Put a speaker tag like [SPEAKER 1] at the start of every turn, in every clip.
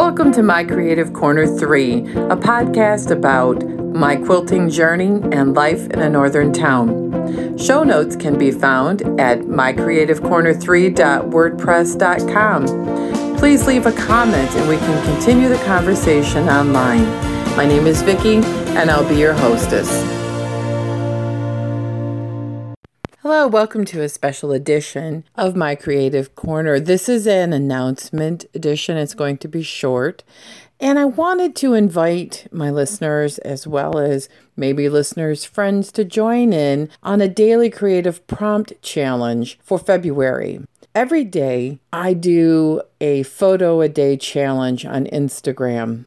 [SPEAKER 1] Welcome to My Creative Corner 3, a podcast about my quilting journey and life in a northern town. Show notes can be found at mycreativecorner3.wordpress.com. Please leave a comment and we can continue the conversation online. My name is Vicki and I'll be your hostess. Hello, welcome to a special edition of My Creative Corner. This is an announcement edition. It's going to be short. And I wanted to invite my listeners, as well as maybe listeners' friends, to join in on a daily creative prompt challenge for February. Every day, I do a photo a day challenge on Instagram.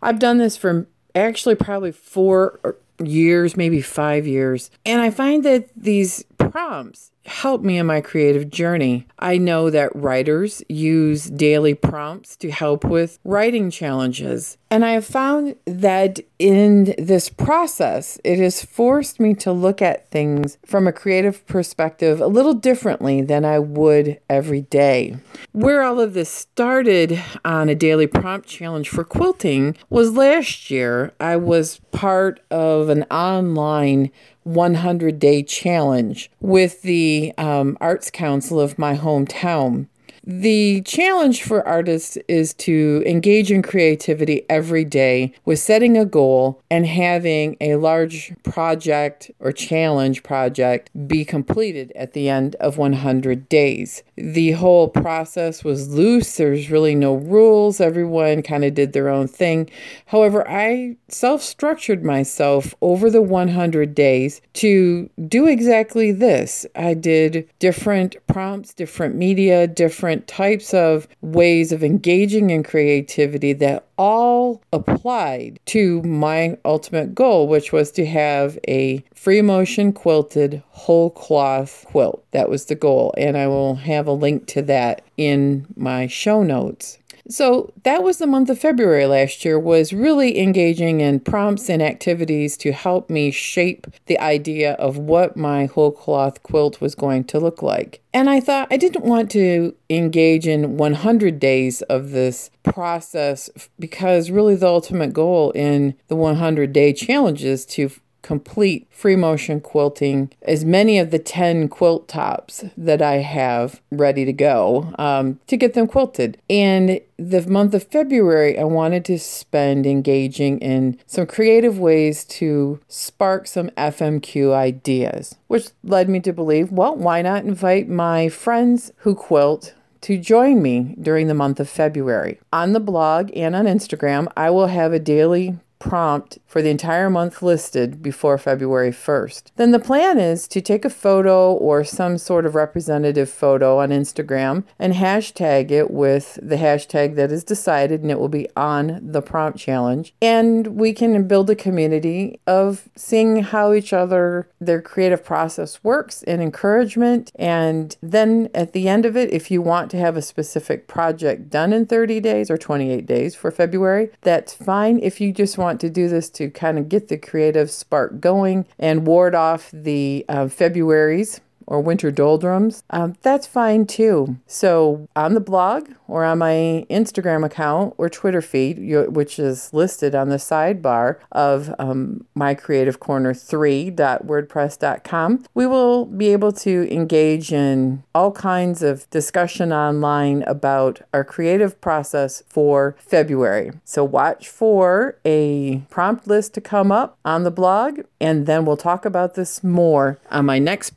[SPEAKER 1] I've done this for actually probably four years, maybe five years. And I find that these prompts help me in my creative journey. I know that writers use daily prompts to help with writing challenges. And I have found that in this process, it has forced me to look at things from a creative perspective a little differently than I would every day. Where all of this started on a daily prompt challenge for quilting was last year. I was part of an online 100 day challenge with the um, Arts Council of my hometown. The challenge for artists is to engage in creativity every day with setting a goal and having a large project or challenge project be completed at the end of 100 days. The whole process was loose, there's really no rules, everyone kind of did their own thing. However, I self structured myself over the 100 days to do exactly this. I did different prompts, different media, different different types of ways of engaging in creativity that all applied to my ultimate goal, which was to have a free motion quilted whole cloth quilt. That was the goal. And I will have a link to that in my show notes. So that was the month of February last year was really engaging in prompts and activities to help me shape the idea of what my whole cloth quilt was going to look like. And I thought I didn't want to engage in 100 days of this process because really the ultimate goal in the 100 day challenge is to complete free motion quilting as many of the 10 quilt tops that I have ready to go um, to get them quilted. And the month of February, I wanted to spend engaging in some creative ways to spark some FMQ ideas, which led me to believe well, why not invite my friends who quilt to join me during the month of February. On the blog and on Instagram, I will have a daily prompt for the entire month listed before February 1st. Then the plan is to take a photo or some sort of representative photo on Instagram and hashtag it with the hashtag that is decided and it will be on the prompt challenge. And we can build a community of seeing how each other, their creative process works and encouragement. And then at the end of it, if you want to have a specific project done in 30 days or 28 days for February, that's fine. If you just want want to do this to kind of get the creative spark going and ward off the uh, February's or winter doldrums, um, that's fine too. So on the blog or on my Instagram account or Twitter feed, which is listed on the sidebar of um, mycreativecorner3.wordpress.com, we will be able to engage in all kinds of discussion online about our creative process for February. So watch for a prompt list to come up on the blog, and then we'll talk about this more on my next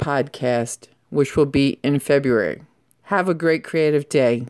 [SPEAKER 1] podcast which will be in February. Have a great creative day.